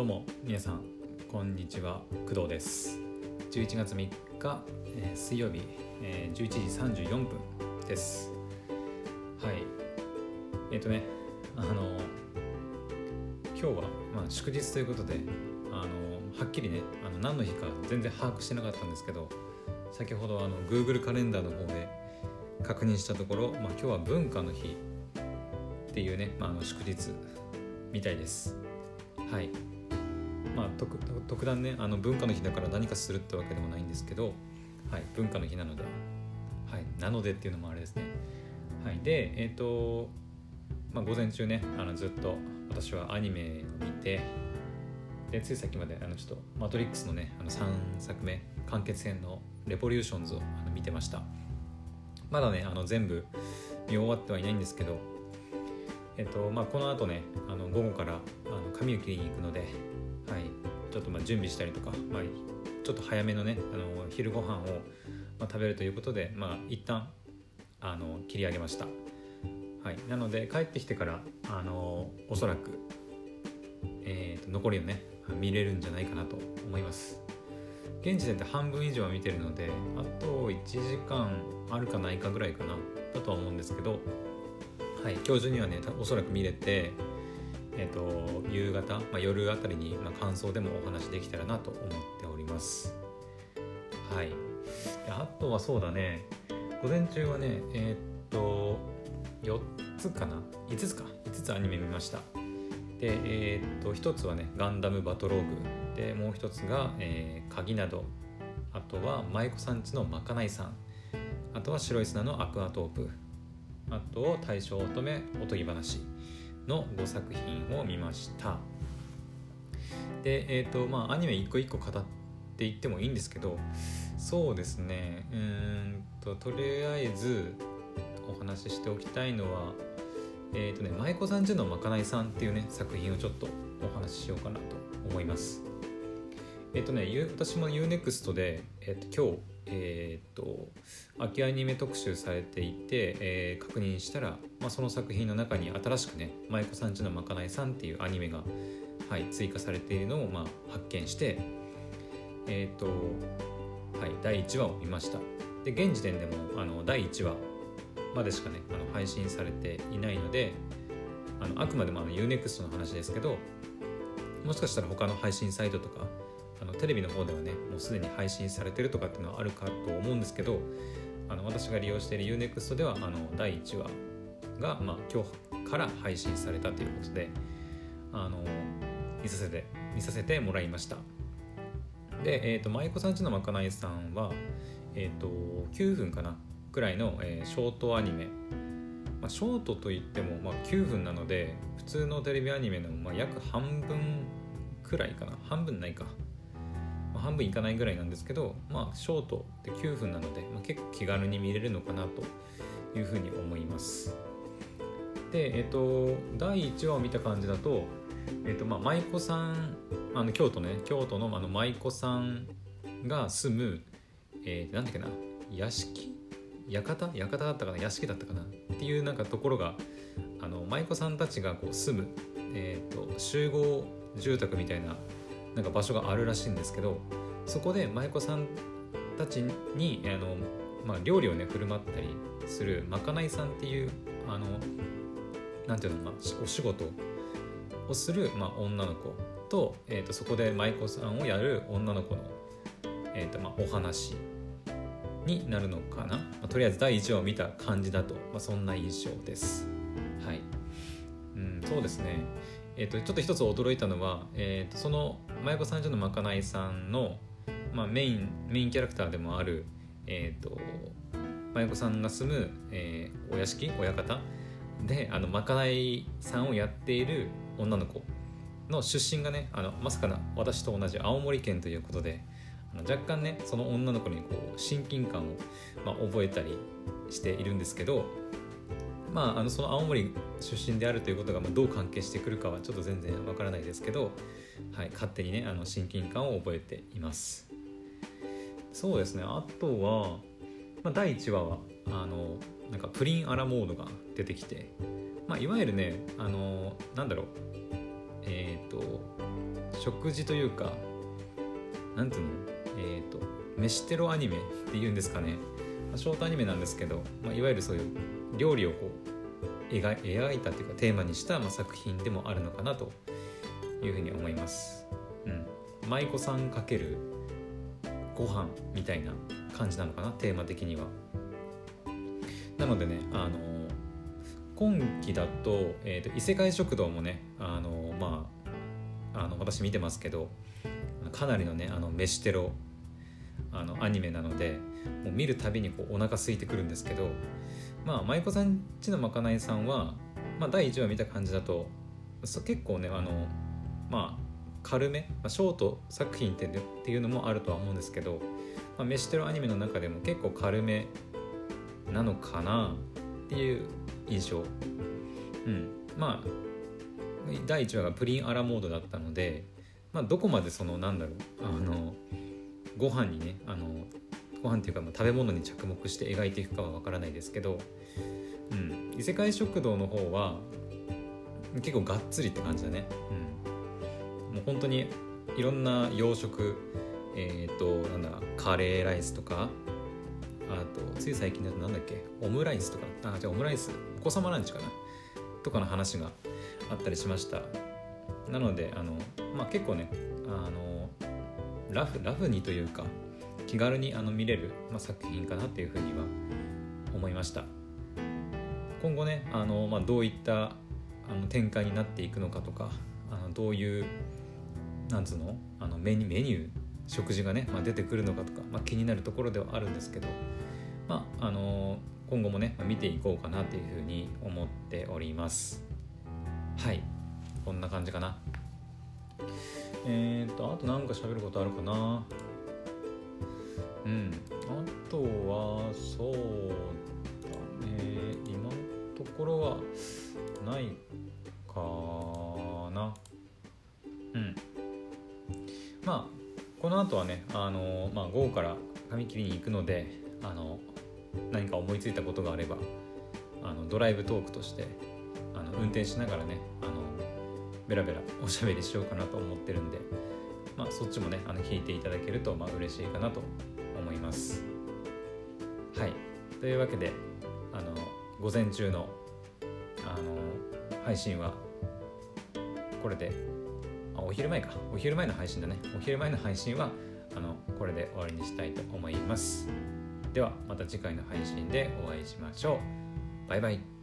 どうも皆さんこんにちは工藤です。11月3日、えー水曜日、えー11時34分です。はい。えっ、とねあの今日は、まあ、祝日ということであのはっきりねあの何の日か全然把握してなかったんですけど先ほどあの Google カレンダーの方で確認したところ、まあ、今日は文化の日っていうね、まあ、あの祝日みたいです。はい。まあ特特段ねあの文化の日だから何かするってわけでもないんですけど、はい、文化の日なので、はい、なのでっていうのもあれですね。はいでえっ、と、まあ、午前中ねあのずっと私はアニメを見てでついさっきまであのちょっと「マトリックス」のねあの3作目完結編の「レボリューションズ」をあの見てました。まだねあの全部見終わってはいないんですけどえっとまあ、この後ねあの午後からあの髪を切りに行くので、はい、ちょっとまあ準備したりとか、まあ、ちょっと早めのねあの昼ご飯をまあ食べるということで、まあ、一旦あの切り上げました、はい、なので帰ってきてからあのおそらく、えーと残りをね見れるんじゃないかなと思います。現時点で半分以上は見てるのであと1時間あるかないかぐらいかなだとは思うんですけどはい、今日中にはねおそらく見れて、えー、と夕方、まあ、夜あたりに、まあ、感想でもお話できたらなと思っております。はい。であとはそうだね。午前中はねえっ、と4つかな？5つか。5つアニメ見ました。でえっ、と1つはねガンダムバトローグ。でもう1つが、えー鍵など。あとは舞妓さんちのまかないさん。あとは白い砂のアクアトープ。あと大正乙女おとぎ話。の5作品を見ました。でえっ、とまあアニメ一個一個語っていってもいいんですけどそうですね。うんととりあえずお話ししておきたいのはえっ、とね舞妓さんちのまかないさんっていうね作品をちょっとお話ししようかなと思います。えっ、とね私も UNEXT で、えっと今日えーっと秋アニメ特集されていて、えー確認したら、まあ、その作品の中に新しくね「舞妓さんちのまかないさん」っていうアニメが、はい、追加されているのを、まあ、発見してえーっと、はい、第1話を見ました。で現時点でもあの第1話までしかねあの配信されていないのであのあくまでもあの UNEXT の話ですけどもしかしたら他の配信サイトとかあのテレビの方ではねもうすでに配信されてるとかっていうのはあるかと思うんですけどあの私が利用している UNEXT ではあの第1話が、まあ、今日から配信されたということであの見させて見させてもらいました。で、えー、と舞妓さんちのまかないさんは、えー、と9分かなくらいの、えーショートアニメ、まあ、ショートといっても、まあ、9分なので普通のテレビアニメの、まあ、約半分くらいかな。半分ないか。まあ半分いかないぐらいなんですけど、まあ、ショートって9分なので、まあ、結構気軽に見れるのかなというふうに思います。で、えっ、と、第1話を見た感じだと、えっ、と、まあ、舞妓さん、あの京都ね、京都のあの舞妓さんが住む、えー、なんだっけな、屋敷？館？館だったかな？屋敷だったかな？っていうなんかところがあの舞妓さんたちがこう住む、えー、と集合住宅みたいななんか場所があるらしいんですけどそこで舞妓さんたちにあの、まあ、料理をね振る舞ったりするまかないさんっていうあのなんていうの、まあ、お仕事をする、まあ、女の子と,、えー、とそこで舞妓さんをやる女の子の、えーとまあ、お話になるのかな、まあとりあえず第1話を見た感じだと、まあ、そんな印象です。はい。うんそうですね。えー、とちょっと一つ驚いたのは、えー、とその舞妓さんちのまかないさんの、まあ、メインメインキャラクターでもある、えー、と舞妓さんが住む、えーお屋敷親方であのまかないさんをやっている女の子の出身がねあのまさかな私と同じ青森県ということであの若干ねその女の子にこう親近感を、まあ、覚えたりしているんですけどまあ、あのその青森出身であるということがまあどう関係してくるかはちょっと全然わからないですけど、はい、勝手にねあの親近感を覚えています。そうですねあとは、まあ、第1話はあのなんかプリンアラモードが出てきて、まあ、いわゆるねあのなんだろうえっ、と食事というかなんていうのえっ、ー、と飯テロアニメっていうんですかね、まあ、ショートアニメなんですけど、まあ、いわゆるそういう料理をこう描描いたというかテーマにした、まあ、作品でもあるのかなというふうに思います。うん、舞妓さんかけるご飯みたいな感じなのかな？テーマ的には。なのでねあの今期だと,、えーと、異世界食堂もねあのまああの私見てますけどかなりのねあの飯テロあのアニメなのでもう見るたびにこうお腹空いてくるんですけどまあ舞妓さんちのまかないさんは、まあ、第1話見た感じだと結構ねあのまあ軽め、まあ、ショート作品ってっていうのもあるとは思うんですけど、まあ、飯テロアニメの中でも結構軽めなのかなっていう印象。うん。まあ第1話がプリンアラモードだったので、まあ、どこまでそのなんだろうあのご飯にねあのご飯っていうか、まあ、食べ物に着目して描いていくかはわからないですけど、うん、異世界食堂の方は結構がっつりって感じだね、うん、もう本当にいろんな洋食えっ、ー、となんだカレーライスとかあとつい最近だとなんだっけオムライスとかあじゃあオムライスお子様ランチかなとかの話があったりしました。なのであの、まあ、結構ねあのラフラフにというか気軽にあの見れる、まあ、作品かなっていうふうには思いました。今後ねあの、まあ、どういったあの展開になっていくのかとかあのどういうなんつうのあのメニュー食事がね、まあ、出てくるのかとか、まあ、気になるところではあるんですけどまああの今後もねま見ていこうかなというふうに思っております。はい。こんな感じかな。えっ、とあと何か喋ることあるかな。うん。あとはそうだね。今のところはないかな。うん。まあこの後はねあのまあ午後から髪切りに行くのであの何か思いついたことがあればあのドライブトークとしてあの運転しながらねあのベラベラおしゃべりしようかなと思ってるんで、まあ、そっちもねあの聞いていただけるとまあ嬉しいかなと思います。はいというわけであの午前中のあの配信はこれであお昼前かお昼前の配信だねお昼前の配信はあのこれで終わりにしたいと思います。ではまた次回の配信でお会いしましょう。バイバイ。